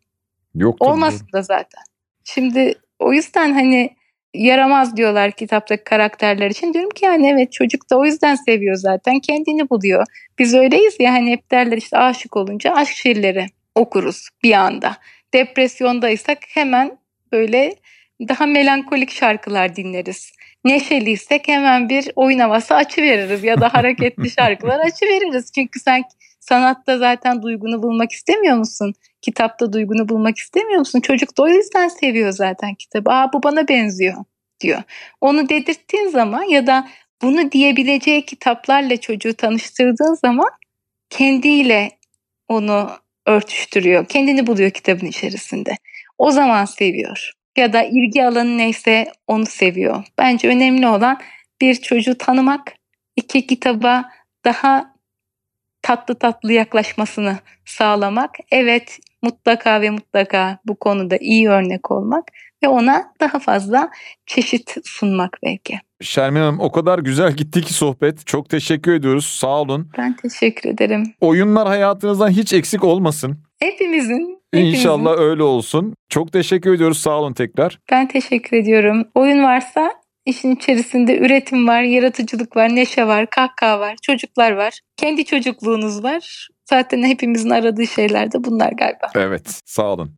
Yok. Olmasın da zaten. Şimdi o yüzden hani yaramaz diyorlar kitaptaki karakterler için. Diyorum ki yani evet çocuk da o yüzden seviyor zaten. Kendini buluyor. Biz öyleyiz ya hani hep derler işte aşık olunca aşk şiirleri okuruz bir anda. Depresyondaysak hemen böyle daha melankolik şarkılar dinleriz. Neşeliysek hemen bir oyun havası açıveririz ya da hareketli şarkılar açıveririz. Çünkü sen sanatta zaten duygunu bulmak istemiyor musun? Kitapta duygunu bulmak istemiyor musun? Çocuk da o yüzden seviyor zaten kitabı. Aa bu bana benziyor diyor. Onu dedirttiğin zaman ya da bunu diyebileceği kitaplarla çocuğu tanıştırdığın zaman kendiyle onu örtüştürüyor. Kendini buluyor kitabın içerisinde. O zaman seviyor. Ya da ilgi alanı neyse onu seviyor. Bence önemli olan bir çocuğu tanımak, iki kitaba daha tatlı tatlı yaklaşmasını sağlamak. Evet mutlaka ve mutlaka bu konuda iyi örnek olmak ve ona daha fazla çeşit sunmak belki. Şermin Hanım o kadar güzel gitti ki sohbet. Çok teşekkür ediyoruz. Sağ olun. Ben teşekkür ederim. Oyunlar hayatınızdan hiç eksik olmasın. Hepimizin. hepimizin. İnşallah öyle olsun. Çok teşekkür ediyoruz. Sağ olun tekrar. Ben teşekkür ediyorum. Oyun varsa işin içerisinde üretim var, yaratıcılık var, neşe var, kahkaha var, çocuklar var. Kendi çocukluğunuz var. Zaten hepimizin aradığı şeyler de bunlar galiba. Evet, sağ olun.